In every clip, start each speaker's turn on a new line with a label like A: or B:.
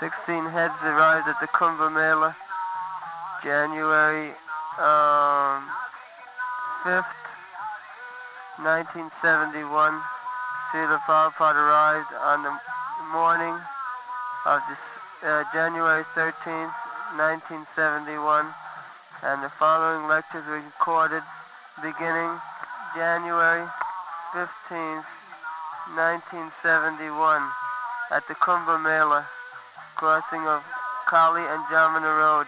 A: 16 heads arrived at the Kumbh Mela, January um, 5th, 1971. see Srila Prabhupada arrived on the morning of this, uh, January 13th, 1971, and the following lectures were recorded beginning January 15th, 1971, at the Kumbh Mela crossing of Kali and Jamuna Road,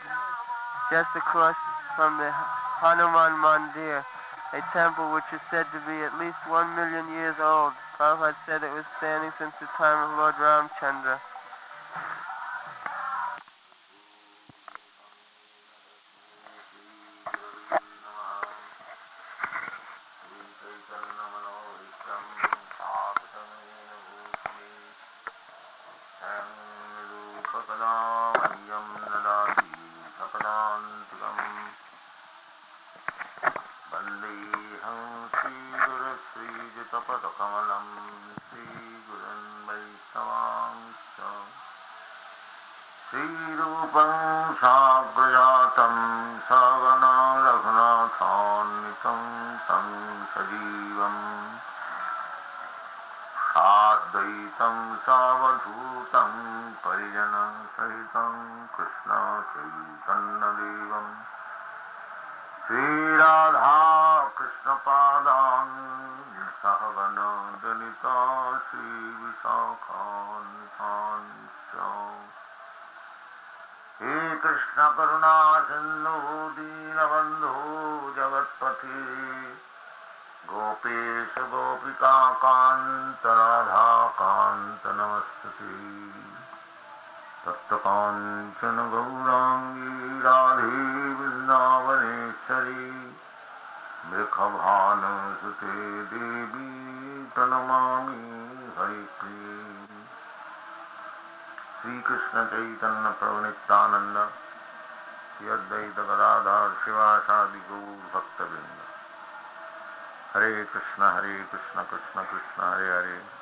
A: just across from the Hanuman Mandir, a temple which is said to be at least one million years old. Prabhupada said it was standing since the time of Lord Ramchandra.
B: श्रीगुरुश्रीयुतपदकमलं श्रीगुरुन् वैष्णवांश्च श्रीरूपं साग्रजातं सगना रघुनाथान्वितं तं सजीवम् साद्वैतं सावधूतं परिजनं सहितं श्रीराधा कृष्णपादान् सहगण श्री हे कृष्ण करुणा सिंधु दीनबंधो जगत्पथे गोपेश गोपिका कांत राधा कांत नमस्ते तत्कांचन गौरांगी राधे वृंदावनेश्वरी मृखभानुसुते देवी प्रणमामि हरिप्रिये श्रीकृष्णचैतन्य प्रवनितानन्द यद्वैत गदाधर शिवासादि गौर भक्तवृंद हरे कृष्ण हरे कृष्ण कृष्ण कृष्ण, हरे हरे।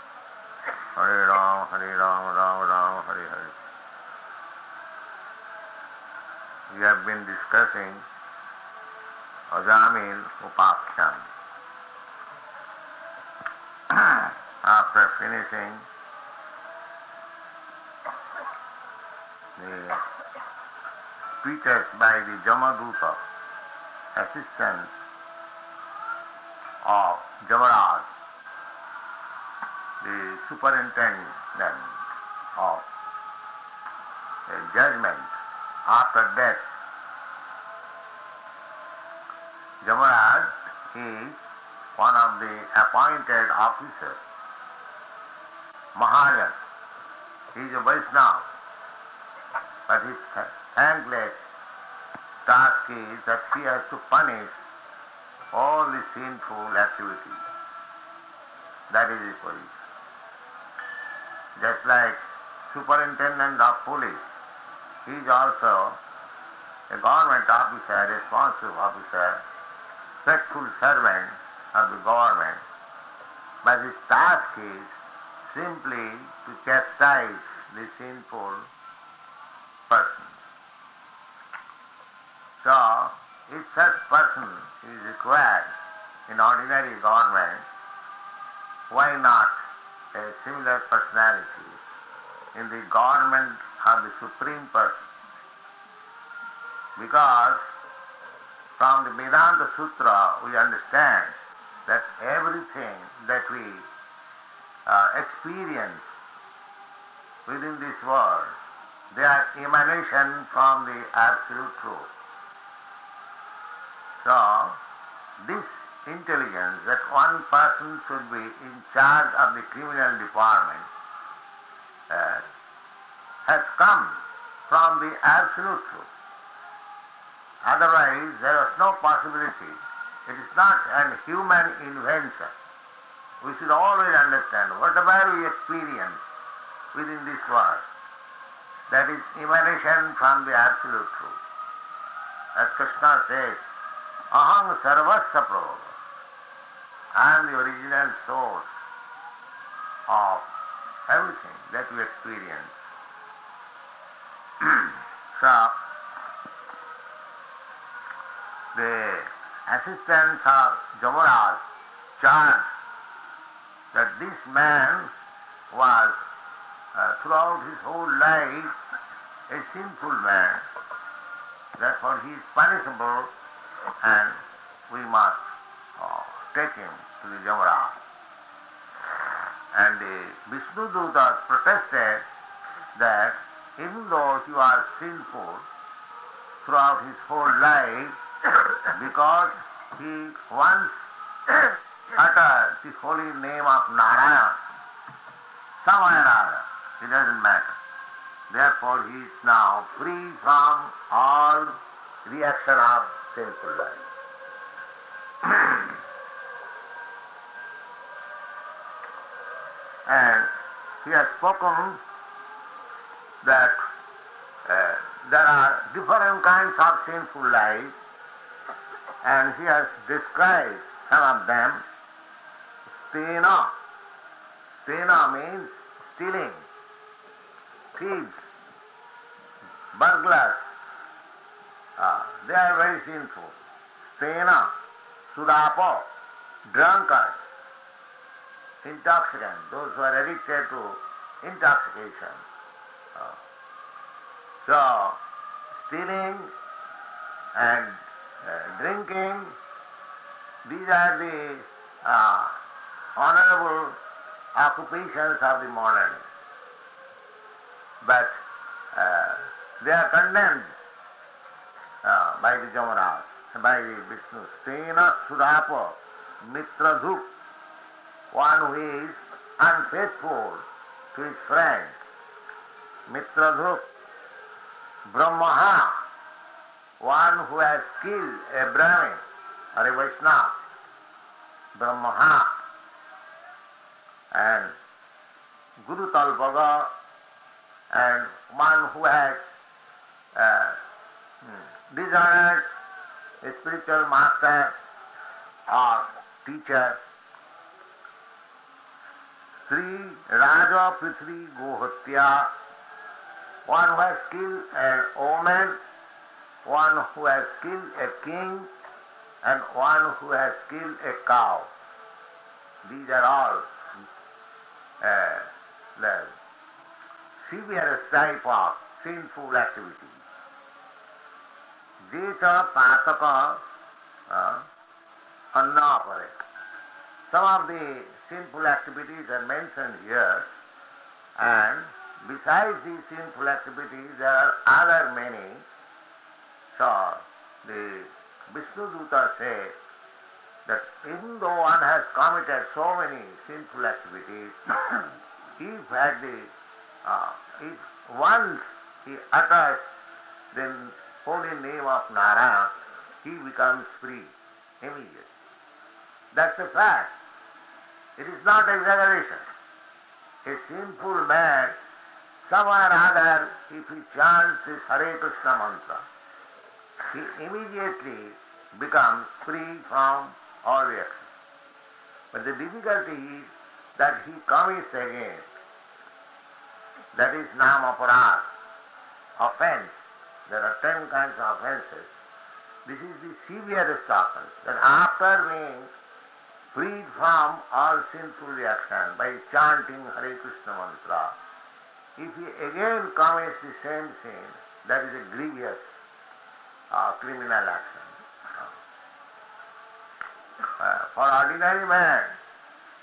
B: हरे राम हरे राम राम राम, हरे हरे। We have been discussing Ajamil Upakhyan. After finishing the pretext by the Jamaduta, assistant of Jamaraj, the superintendent of judgment after death. Jamaraj is one of the appointed officers. Maharaj, he is a Vaishnava, but his thankless task is that he has to punish all the sinful activities. That is his position. Just like superintendent of police, he is also a government officer, responsive officer, faithful servant of the government. But his task is simply to chastise the sinful person. So, if such person is required in ordinary government, why not a similar personality in the government of the Supreme Person? Because from the Vedanta Sutra we understand that everything that we uh, experience within this world, they are emanation from the Absolute Truth. So, this intelligence that one person should be in charge of the criminal department uh, has come from the Absolute Truth. Otherwise, there is no possibility. It is not a human invention. We should always understand whatever we experience within this world, that is emanation from the Absolute Truth. As Krishna says, Aham sarvasya prabhu. I am the original source of everything that we experience. so, the assistants of Jamaraj charged that this man was uh, throughout his whole life a sinful man. Therefore he is punishable and we must uh, take him to the Jamaraj. And the Vishnu Dutas protested that even though he was sinful throughout his whole life, because he once uttered the holy name of Narayana, somewhere or other, it doesn't matter. Therefore he is now free from all reaction of sinful life. and he has spoken that uh, there are different kinds of sinful life and he has described some of them. Stena. Stena means stealing, thieves, burglars. Uh, they are very sinful. Stena, Sudapo, drunkards, intoxicant, those who are addicted to intoxication. Uh, so, stealing and uh, drinking, these are the uh, honorable occupations of the modern. But uh, they are condemned uh, by the Jamaraj, by the Vishnu. Stena Sudapa Mitradhuk, one who is unfaithful to his friend. Mitradhuk, Brahmaha, one who has killed a Brahmin or a Vaishnava, Brahmaha, and Guru Talpaga, and one who has uh, dishonored a spiritual master or teacher. Sri Raja Prithvi Gohatya, one who has killed an woman, one who has killed a king, and one who has killed a cow. These are all uh, the severe type of sinful activity. These are pataka uh, annapare. Some of the sinful activities are mentioned here and besides these sinful activities there are other many. So the Vishnu Dutta says that even though one has committed so many sinful activities, if at the uh, if once he utters the holy name of Narayana, he becomes free immediately. That's a fact. It is not exaggeration. A sinful man, somewhere or other, if he chants this Hare Krishna mantra, he immediately becomes free from all reaction. But the difficulty is that he commits again. That is namaparad, offense. There are ten kinds of offenses. This is the severest offense, that after being freed from all sinful reaction by chanting Hare Krishna mantra, if he again commits the same sin, that is a grievous uh, criminal action. For ordinary man,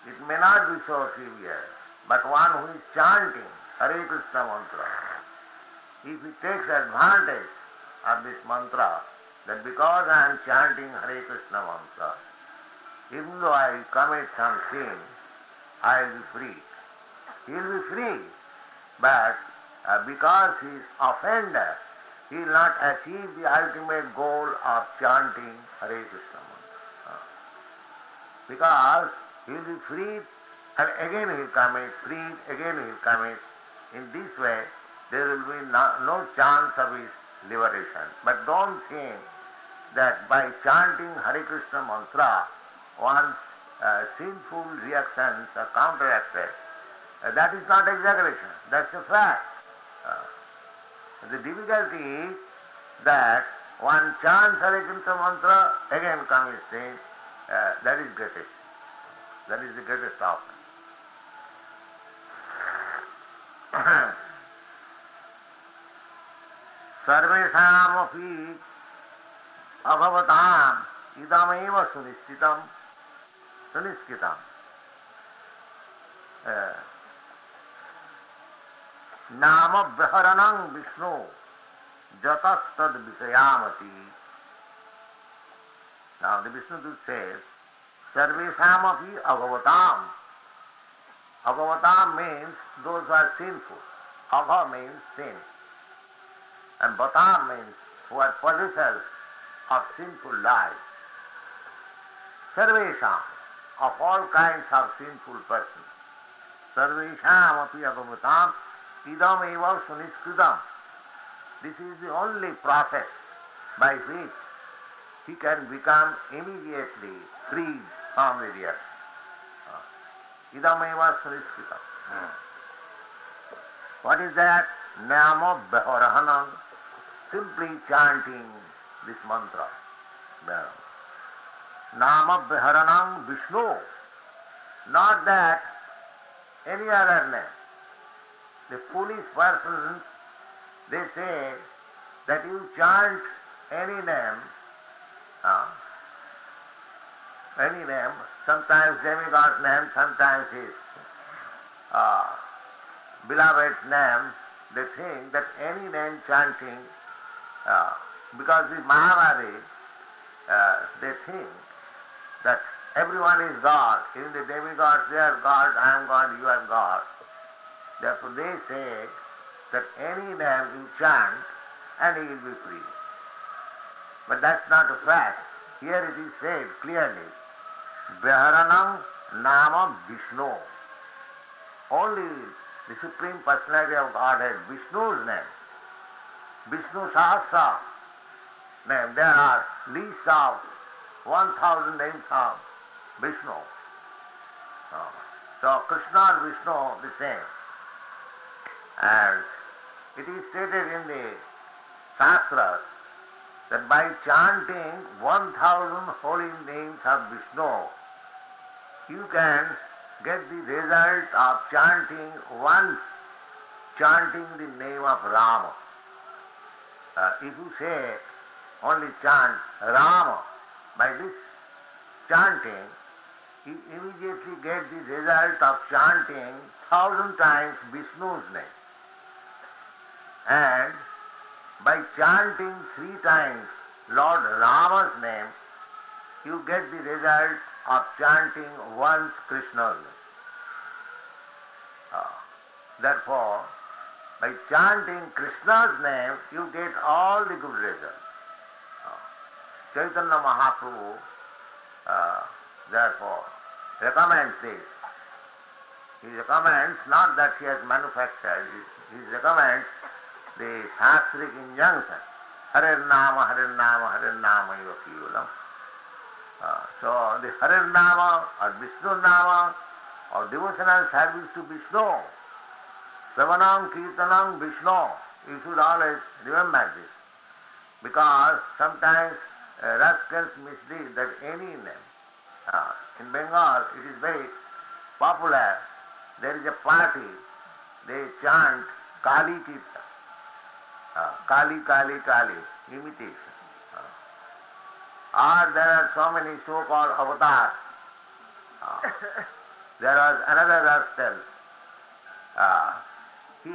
B: it may not be so severe, but one who is chanting Hare Krishna mantra, if he takes advantage of this mantra, that because I am chanting Hare Krishna mantra, even though I commit some sin, I will be free. He will be free, but uh, because he is offender, he will not achieve the ultimate goal of chanting Hare Krishna because he will be freed and again he will commit, freed, again he will commit. In this way, there will be no, no chance of his liberation. But don't think that by chanting Hare Krishna mantra, one's uh, sinful reactions are counteracted. Uh, that is not exaggeration, that's a fact. Uh, The difficulty is that one chants Hare Krishna mantra, again comes saying, uh, that is greatest. That is the greatest offering. सर्वेषामपि अभवताम् इदमेव सुनिश्चितम् सुनिश्चितम् नाम बृहरणं Vishnu जतस्तद विषयामति Now the Vishnu says, Sarveshamapi Aghavatam. Aghavatam means those who are sinful. Agha means sin. And Batam means who are possessors of sinful life. Sarvesham, of all kinds of sinful persons. Sarvesham api aghavatam idam eva suniskritam. This is the only process by which he can become immediately freed from the reaction. Idam eva suniskritam. What is that? Nama Beharahanam. Simply chanting this mantra. Nama Beharanam Vishnu. Not that any other name. The foolish persons, they say that you chant any name, uh, any name, sometimes demigod name, sometimes his uh, beloved name, they think that any name chanting, uh, because the Mayavadi, uh, they think that everyone is God, even the demigods, they are God, I am God, you are God. Therefore they say that any name you chant and he will be free. But that's not a fact. Here it is said clearly, Beharanam Nama Vishnu. Only the Supreme Personality of Godhead, Vishnu's name. Vishnu Sahasra name. There are least of 1000 names of Vishnu. So Krishna and Vishnu the same. And it is stated in the Shastras that by chanting 1000 holy names of Vishnu, you can get the result of chanting once chanting the name of Rama. Uh, if you say only chant Rama, by this chanting, you immediately get the result of chanting thousand times Vishnu's name. And by chanting three times Lord Rama's name, you get the result of chanting once Krishna's name. Uh, therefore, by chanting Krishna's name, you get all the good results. Uh, Chaitanya Mahaprabhu, uh, therefore, recommends this. He recommends not that he has manufactured, he recommends the Shastric injunction. Hare Nama, Hare Nama, Hare Nama Yokiulam. Uh, so the Hare Nama or Vishnu Nama or devotional service to Vishnu, Savanam Kirtanam Vishnu, you should always remember this. Because sometimes uh, rascals mislead that any name. Uh, in Bengal it is very popular. There is a party, they chant Kali Kirtan. Uh, Kali, Kali, Kali, imitation. Uh, or there are so many so-called avatars. Uh, there was another rascal. Uh, he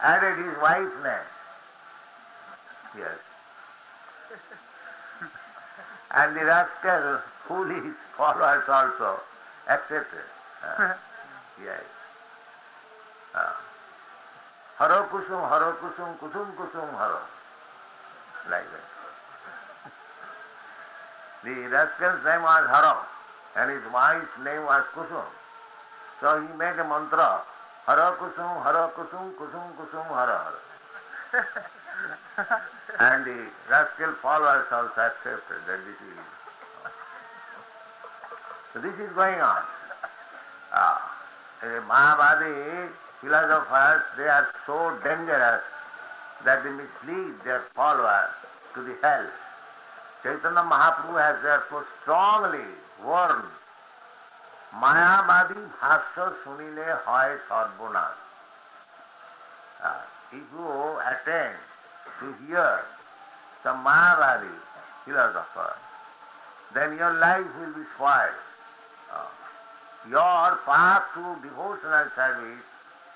B: added his wife's name. Yes. and the rascal, foolish followers also accepted. Uh, yes. Uh, Haro Kusum, Haro Kusum, Kusum Kusum Haro. Like that. The rascal's name was Haro and his wife's name was Kusum. So he made a mantra, Haro Kusum, Haro Kusum, Kusum Kusum Haro Haro. and the rascal followers also accepted that this is. So this is going on. Ah, the Mahabharati philosophers, they are so dangerous that they mislead their followers to the hell. Chaitanya Mahaprabhu has therefore strongly warned মায়াবাদী Sunile শুনিলে হয় সর্বনাশ If you attend to hear some Mayavadi philosopher, then your life will be spoiled. Uh, your path to devotional service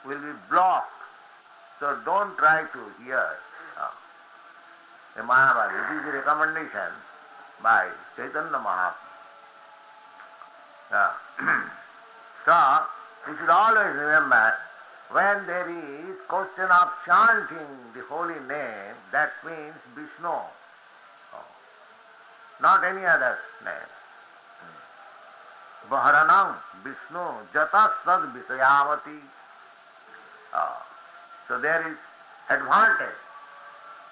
B: will be blocked. So don't try to hear uh, a Mayavadi. It is a recommendation by Chaitanya Mahaprabhu. Uh, so, we should always remember when there is question of chanting the holy name, that means Vishnu, oh, not any other name. Vaharanam Vishnu Jatasad Visayavati. So there is advantage,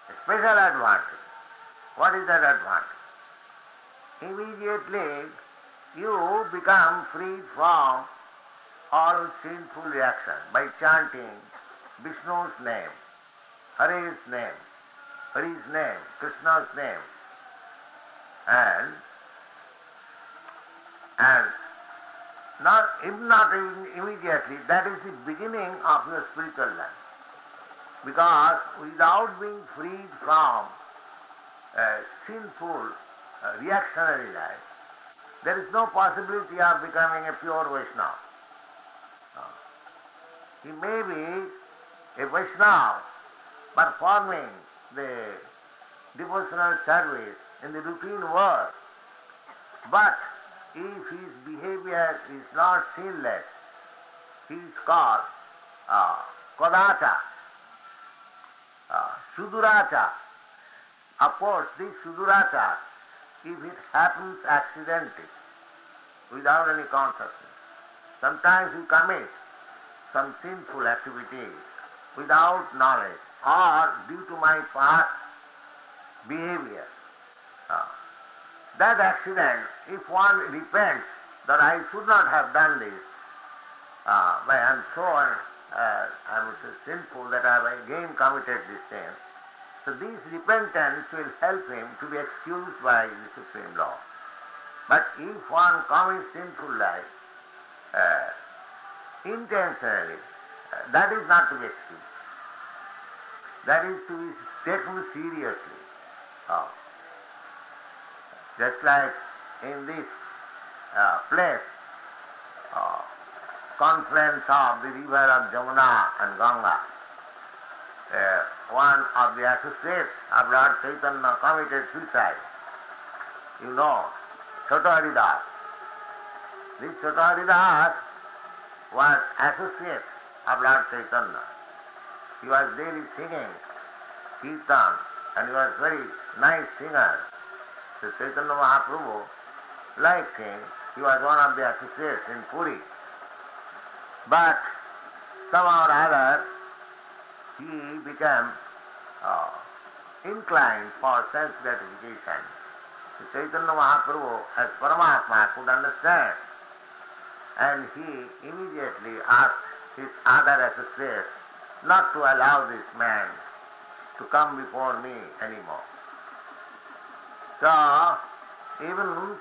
B: a special advantage. What is that advantage? Immediately you become free from all sinful reaction by chanting Vishnu's name, Hari's name, Hari's name, Krishna's name. And and not if not immediately, that is the beginning of your spiritual life. Because without being freed from uh, sinful uh, reactionary life, there is no possibility of becoming a pure Vaishnava. He may be a Vaishnava performing the devotional service in the routine work, but if his behavior is not sinless, he is called uh, Kodata, uh, Sudurata. Of course, this Sudurata, if it happens accidentally, without any consciousness, sometimes you commit some sinful activities without knowledge or due to my past behavior. That accident, if one repents that I should not have done this, uh, I am so uh, I am so sinful that I have again committed this sin. So this repentance will help him to be excused by the Supreme Law. But if one commits sinful life, uh, intentionally, uh, that is not to be excused. That is to be taken seriously. Oh. Just like in this uh, place, uh, confluence of the river of Jamuna and Ganga, uh, one of the associates of Lord Chaitanya committed suicide. You know, Choto Haridas. This Choto Haridas was associate of Lord Chaitanya. He was daily singing Kirtan and he was very nice singer. So Chaitanya Mahaprabhu liked him. He was one of the associates in Puri. But somehow or other he became uh, inclined for sense gratification. So Chaitanya Mahaprabhu as Paramatma could understand and he immediately asked his other associates not to allow this man to come before me anymore. So, even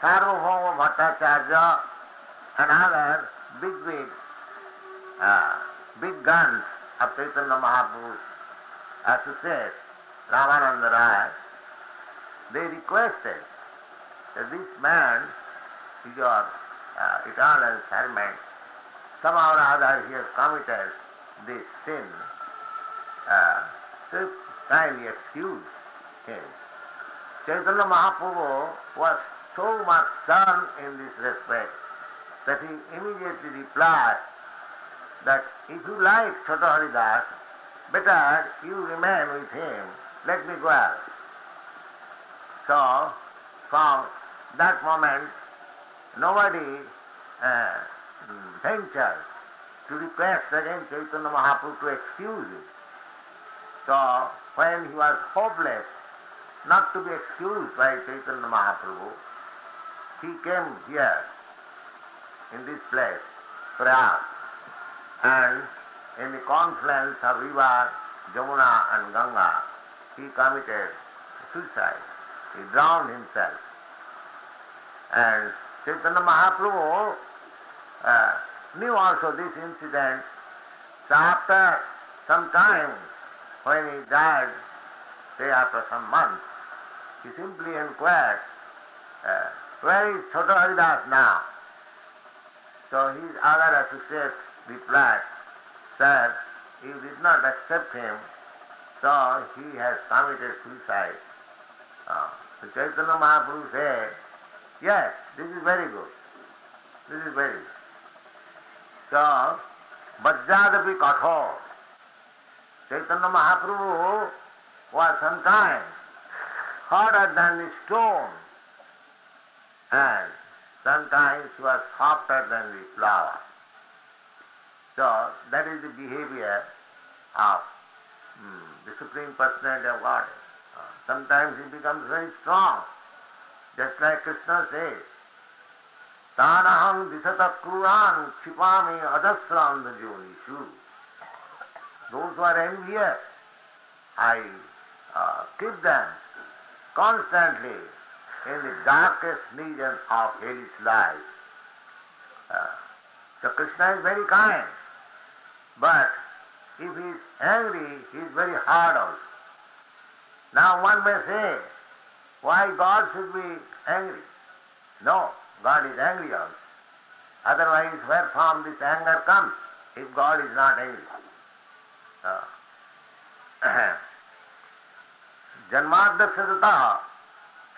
B: Sarvabhauma Bhattacharya and other big, big, uh, big guns of Chaitanya Mahaprabhu's associates, Ramananda Rai, they requested that this man is your uh, eternal servant. Somehow or other he has committed this sin. Uh, so kindly excuse him. Chaitanya Mahaprabhu was so much stern in this respect that he immediately replied that if you like Choto Haridas, better you remain with him, let me go out. So, from that moment, nobody uh, ventures to request against Chaitanya Mahaprabhu to excuse him. So, when he was hopeless not to be excused by Chaitanya Mahaprabhu, he came here, in this place, Prayag, and in the confluence of river Jamuna and Ganga, he committed suicide. He drowned himself. And Chaitanya Mahaprabhu uh, knew also this incident. So after some time, when he died, say after some months, he simply inquired, uh, where is Choto Haridas now? So his other associates replied, Sir, you did not accept him, so he has committed suicide. Uh, so Chaitanya Mahaprabhu said, Yes, this is very good. This is very good. So, Vajradapi Kathor. Chaitanya Mahaprabhu was sometimes harder than stone and sometimes was softer than the flower. So that is the behavior of mm, the Supreme Personality of. Uh, sometimes he becomes very strong, just like Krishna says, Tanaham disata kruran chipami adasranda jonishu. Those who are envious, I uh, keep them constantly in the darkest region of his life. Uh, so Krishna is very kind, but if he is angry, he is very hard also. Now one may say, why God should be angry? No, God is angry also. Otherwise, where from this anger comes, if God is not angry? Uh, Janmadasatata,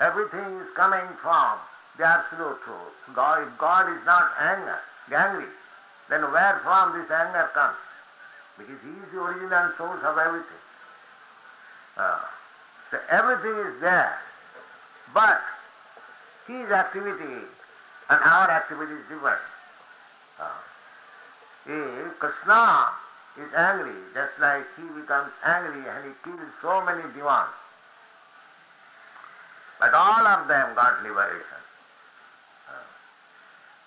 B: everything is coming from the absolute truth. God, if God is not anger, angry, then where from this anger comes? Because He is the original source of everything. Uh, so everything is there. But His activity and our activity is different. Uh, if Krishna is angry, just like he becomes angry and he kills so many demons. But all of them got liberation. Uh,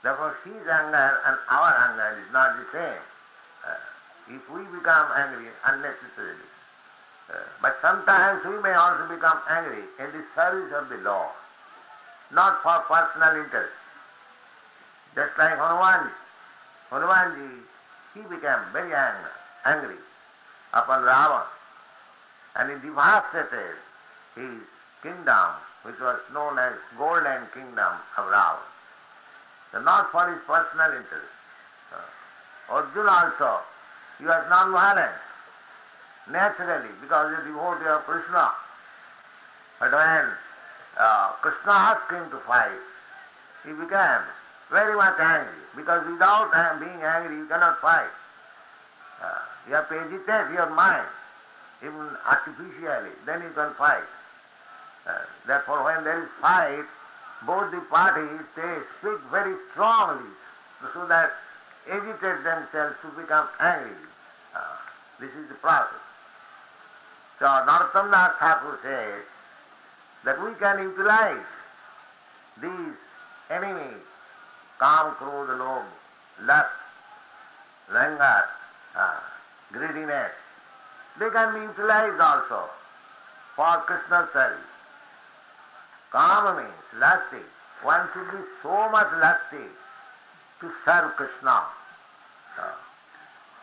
B: therefore, his anger and our anger is not the same. Uh, if we become angry unnecessarily, uh, but sometimes we may also become angry in the service of the Lord, not for personal interest. Just like Hanumanji. Hanumanji, he became very angry, angry upon Ravana, and he devastated his kingdom, which was known as Golden Kingdom of Ravana. So not for his personal interest. Uh, Arjuna also, he was non-violent, naturally, because he devotee of Krishna. But when uh, Krishna asked him to fight, he became very much angry, because without being angry you cannot fight. Uh, you have to agitate your mind, even artificially, then you can fight. Therefore, when there is fight, both the parties, they speak very strongly so that agitate themselves to become angry. Uh, this is the process. So Narottam Das Thakur says that we can utilize these enemies, Kam, Krodha, Lobh, Lust, Anger, uh, greediness, they can be utilized also for Krishna's service. काम में lusty one should be so much lusty to serve Krishna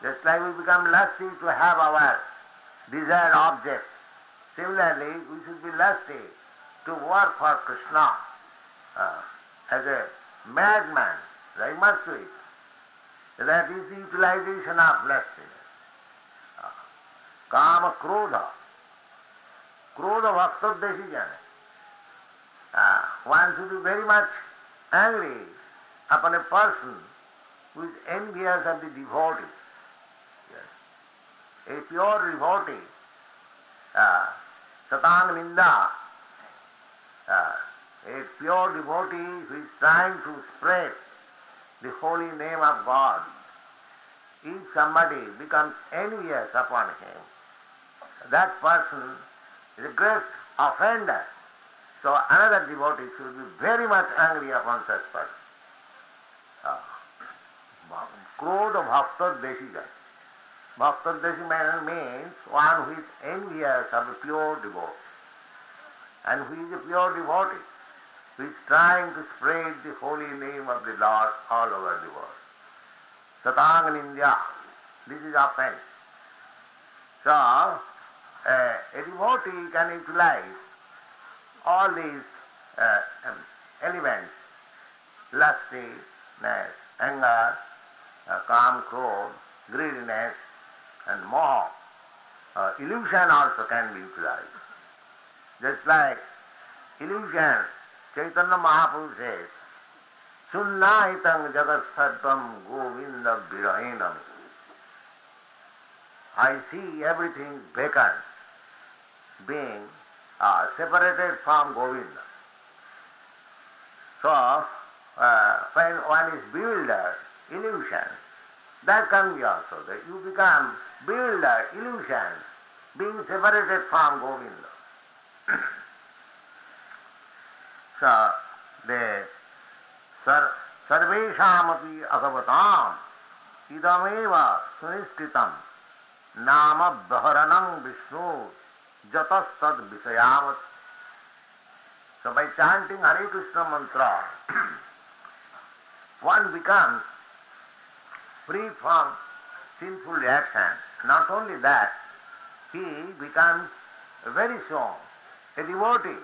B: just like we become lusty to have our desire object similarly we should be lusty to work for Krishna as a mad man like must wheat that is utilization of lusty काम क्रोध क्रोध वक्तव्य ही जाने Uh, one should be very much angry upon a person who is envious of the devotee. Yes. A pure devotee, uh, Satang Ninda, uh, a pure devotee who is trying to spread the holy name of God. If somebody becomes envious upon him, that person is a great offender. So another devotee should be very much angry upon such person. Krodha bhakta deshika. Bhaktadasi means one who is envious of a pure devotee. And who is a pure devotee, who is trying to spread the holy name of the Lord all over the world. Satang India, this is offense. So, uh, a devotee can utilize all these uh, um, elements, lustiness, anger, uh, calm, crowd, greediness, and moha. Uh, illusion also can be utilized. Just like illusion, Chaitanya Mahaprabhu says, Sunnaitam jagat sarvam govinda virahinam. I see everything vacant, being uh, separated from Govinda. So, uh, when one is bewildered, illusion, that can be also that you become bewildered, illusion, being separated from Govinda. so, the sar, sarveshamapi agavatam idameva sunishkitam nama dharanam जत सद विषयावत। So by chanting Hare Krishna mantra one become free from sinful reaction not only that he become very strong a devotee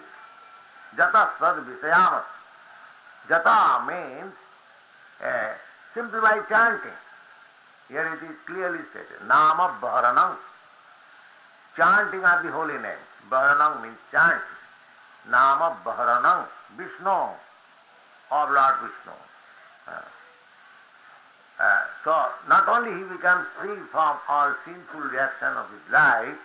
B: जत सद विषयावत जता means simple by chanting Here it is clearly stated, Nama Bharanam. Chanting of the holy name. Bharanam means chanting. Nama Bharanam. Vishnu. Of Lord Vishnu. Uh, uh, so not only he becomes free from all sinful reaction of his life,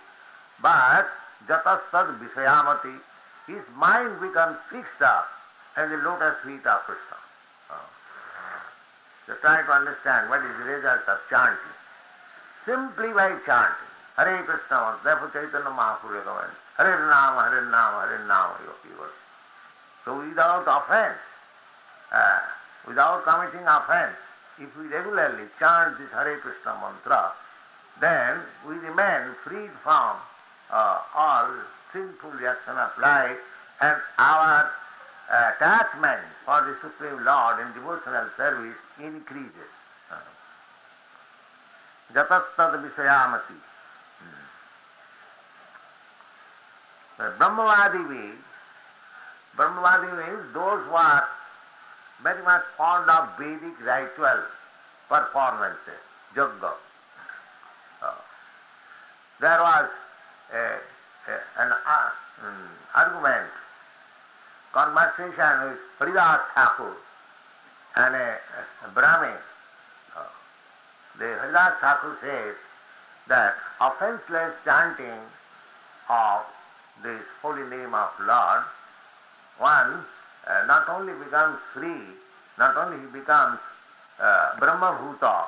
B: but jatasad visayamati, his mind becomes fixed up as the lotus feet of Krishna. Uh, so try to understand what is the result of chanting. Simply by chanting, Hare Krishna, therefore Chaitanya Mahaprabhu recommends, Hare Nama, Hare Nama, Hare Nama, you So without offense, uh, without committing offense, if we regularly chant this Hare Krishna mantra, then we remain freed from uh, all sinful reaction of life and our attachment for the Supreme Lord in devotional service increases. Jatastad Visayamati. Brahmavadi means, Brahmavadi means those who are very much fond of Vedic ritual performances, yoga. Uh, there was a, a, an uh, um, argument, conversation with Haridas Thakur and a, a Brahmin. Uh, the Haridas Thakur says that offenseless chanting of this holy name of Lord, one uh, not only becomes free, not only he becomes uh, Brahma Bhuta,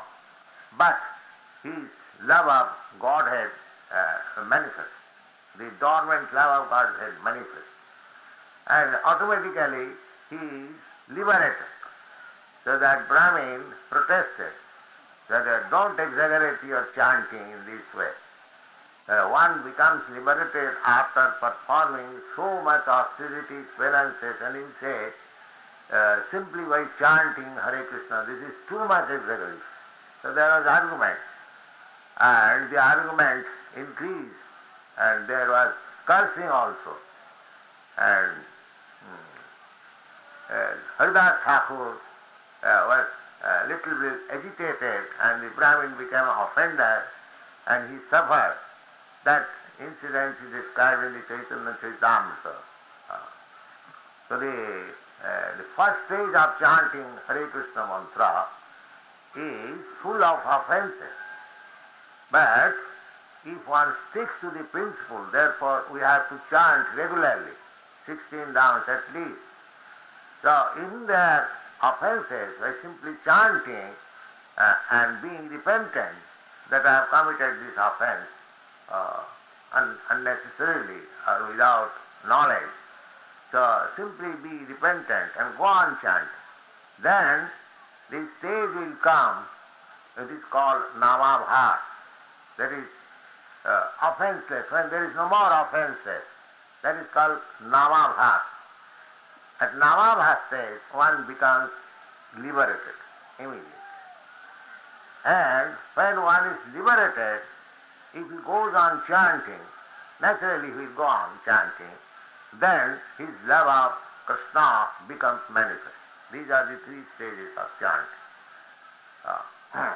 B: but his love of Godhead uh, manifests. The dormant love of Godhead manifests. And automatically he is liberated. So that Brahmin protested that uh, don't exaggerate your chanting in this way uh, one becomes liberated after performing so much austerities, penances, and you uh, simply by chanting Hare Krishna, this is too much exaggeration. So there was argument. And the argument increased, and there was cursing also. And hmm, uh, Haridas Thakur uh, was a little bit agitated, and the Brahmin became offended, and he suffered. That incident is described in the Chaitanya Charitamrita. Uh, so the, uh, the first stage of chanting Hare Krishna mantra is full of offenses. But if one sticks to the principle, therefore we have to chant regularly, 16 rounds at least. So in the offenses, by simply chanting uh, and being repentant that I have committed this offense, uh, un- unnecessarily or without knowledge. So simply be repentant and go on chant. Then this stage will come, it is called Namabhas. that is uh, offenseless, when there is no more offenses, that is called namabhas. At namabhas stage, one becomes liberated immediately. And when one is liberated, if he goes on chanting, naturally he will go on chanting, then his love of Krishna becomes manifest. These are the three stages of chanting. Uh,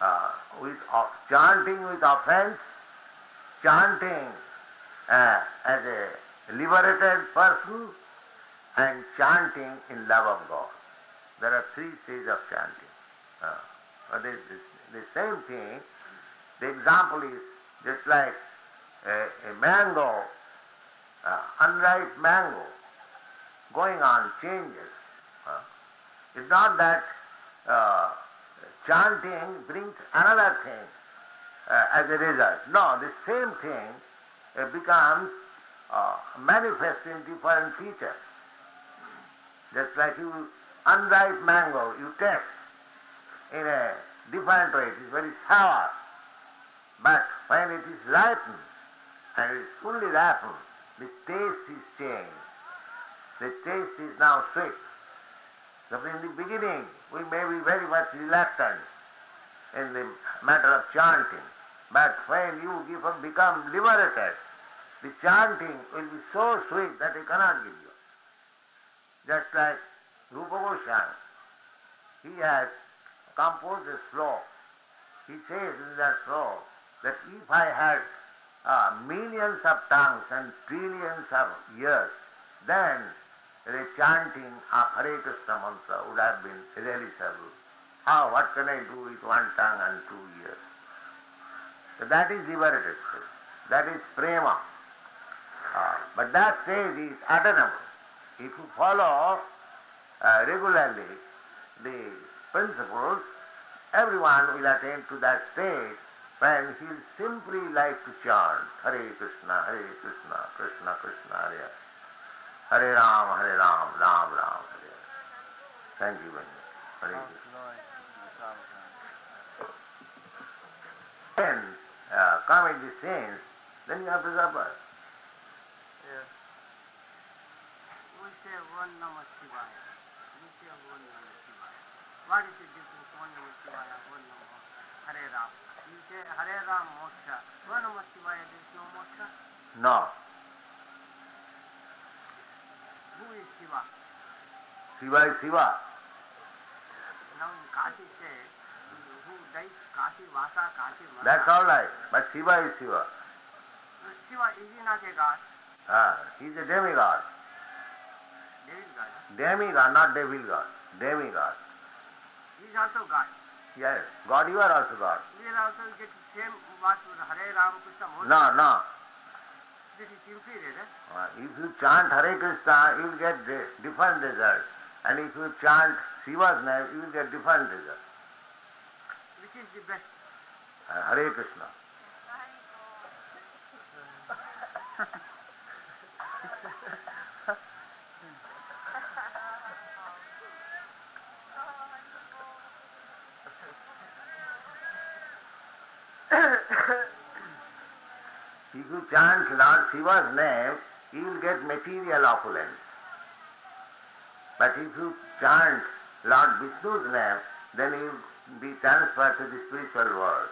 B: uh, with uh, chanting with offense, chanting uh, as a liberated person, and chanting in love of God. There are three stages of chanting. Uh, but the, the, the same thing, the example is just like a, a mango, unripe mango, going on changes. Uh, it's not that uh, chanting brings another thing uh, as a result. No, the same thing uh, becomes uh, manifest in different features. Just like you unripe mango, you taste in a different way. It is very sour. But when it is ripened, and it is fully ripened, the taste is changed. The taste is now sweet. So in the beginning, we may be very much reluctant in the matter of chanting. But when you give, become liberated, the chanting will be so sweet that I cannot give you. Just like Rupa Goswami, he has composed a sloka. He says in that sloka that if I had uh, millions of tongues and trillions of ears, then the chanting of Hare Krishna mantra would have been realizable. How, what can I do with one tongue and two ears? So that is liberated state. That is prema. Uh, but that stage is attainable. If you follow uh, regularly the principles, everyone will attain to that state when he will simply like to chant Hare Krishna, Hare Krishna, Krishna Krishna, Hare Hare Ram, Hare Ram, Ram Ram, Hare Thank you very much. Hare Krishna. Then uh, come in the sense, then you have to suffer.
A: Yeah.
C: We say Om Namah Shivaya. We say Om Namah Shivaya. What is the difference Om Namah Shivaya, one Namah Hare Ram? You say Hare Ram Moksha. One Namah Shivaya, there is no Moksha.
B: No.
C: Who is Shiva?
B: Shiva is Shiva.
C: Now in Kashi say, who dies Kashi Vasa, Kashi Vasa.
B: That's all right. But Shiva is Shiva.
C: Shiva is he not a god?
B: Ah, he's a demigod.
C: David god.
B: Demigod, not devil god. Demigod.
C: He is also god.
B: Yes. God, you are also God.
C: We will also get the same what Hare Ram Krishna Moksha.
B: No, no.
C: This is inferior. Eh?
B: Uh, if you chant Hare Krishna, you will get different results. And if you chant Shiva's name, you will get different results.
C: Which is the best?
B: Uh, Hare Krishna. If you chant Lord Shiva's name, you will get material opulence. But if you chant Lord Vishnu's name, then you will be transferred to the spiritual world.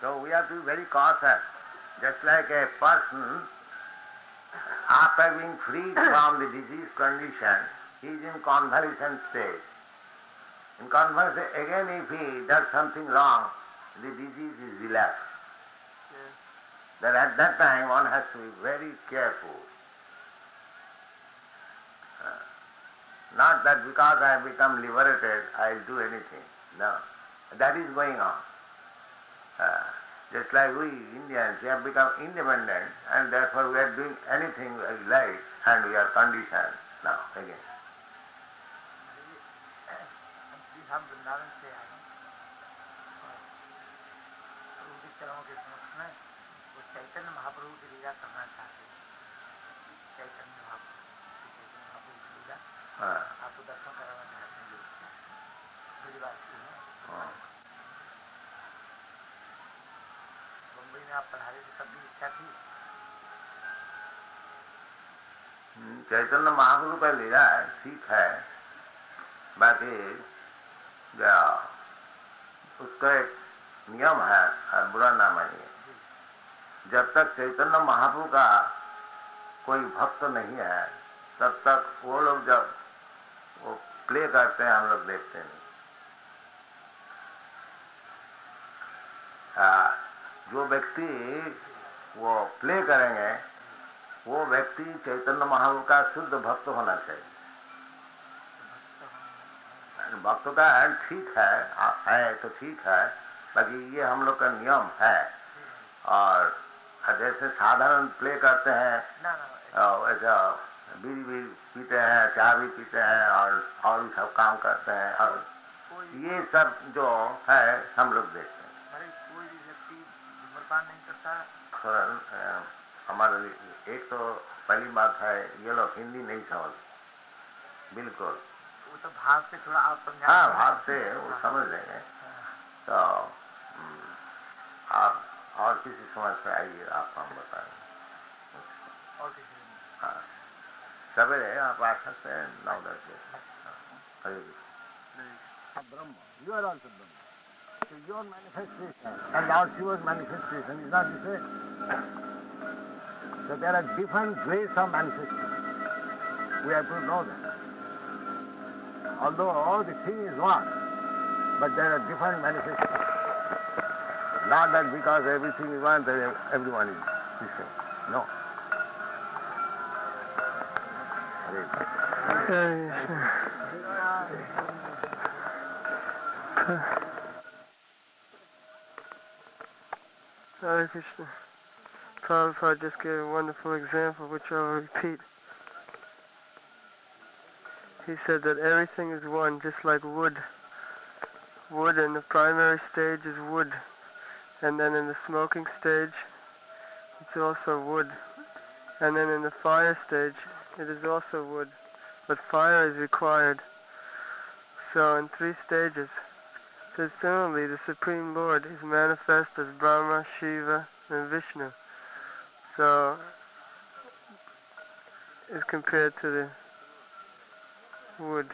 B: So we have to be very cautious. Just like a person, after being freed from the disease condition, he is in convalescent state. In convalescent, again if he does something wrong, the disease is relapsed.
A: Yeah.
B: That at that time one has to be very careful. Uh, not that because I have become liberated, I will do anything. No. That is going on. Uh, just like we Indians, we have become independent and therefore we are doing anything we like and we are conditioned now again.
C: हम वृंदावन से आए हैं और के समक्ष में वो चैतन्य महाप्रभु की लीला करना चाहते हैं चैतन्य महाप्रभु चैतन्य महाप्रभु की लीला
B: हाँ,
C: आपको दर्शन कराना चाहते हैं लोग बड़ी बात की है
B: हाँ।
C: मुंबई में आप पढ़ा रहे थे तब भी इच्छा थी
B: हम्म, चैतन्य महाप्रभु का लीला है ठीक है। बाकी उसका एक नियम है और बुरा ना मानिए। जब तक चैतन्य महाप्रभु का कोई भक्त नहीं है तब तक वो लोग जब वो प्ले करते हैं हम लोग देखते नहीं। हाँ, जो व्यक्ति वो प्ले करेंगे वो व्यक्ति चैतन्य महाप्रभु का शुद्ध भक्त होना चाहिए। भक्त का है ठीक है आ- है तो ठीक है बाकी ये हम लोग का नियम है। और जैसे साधारण प्ले करते हैं ऐसा बीड़ी भी पीते हैं चाय भी पीते हैं और और भी सब काम करते हैं और ये सब जो है हम लोग देखते हैं।
C: कोई भी व्यक्ति नहीं करता।
B: हमारे लिए एक तो पहली बात है ये लोग हिंदी नहीं समझ बिल्कुल।
C: वो तो भाव से थोड़ा आप समझा
B: हाँ। भाव से वो समझ लेंगे तो हम्म, आप और किसी समझ आइए आपको हम बताएँगे।
C: और किसी
B: हाँ। सवेरे आप आ सकते हैं नौ दस बजे। हाँ,
D: Brahma. You are also Brahma. So your manifestation and Shiva's manifestation is not the same. So there are different ways of manifesting. We have to know that. Although all the thing is one, but there are different manifestations. Not that because everything is one, then everyone is the same. No. Hare Krishna.
A: Krishna. Prabhupada just gave a wonderful example, which I will repeat. He said that everything is one, just like wood. Wood in the primary stage is wood, and then in the smoking stage, it's also wood. And then in the fire stage, it is also wood, but fire is required. So in three stages. So similarly, the Supreme Lord is manifest as Brahma, Shiva, and Vishnu. So, is compared to the wood.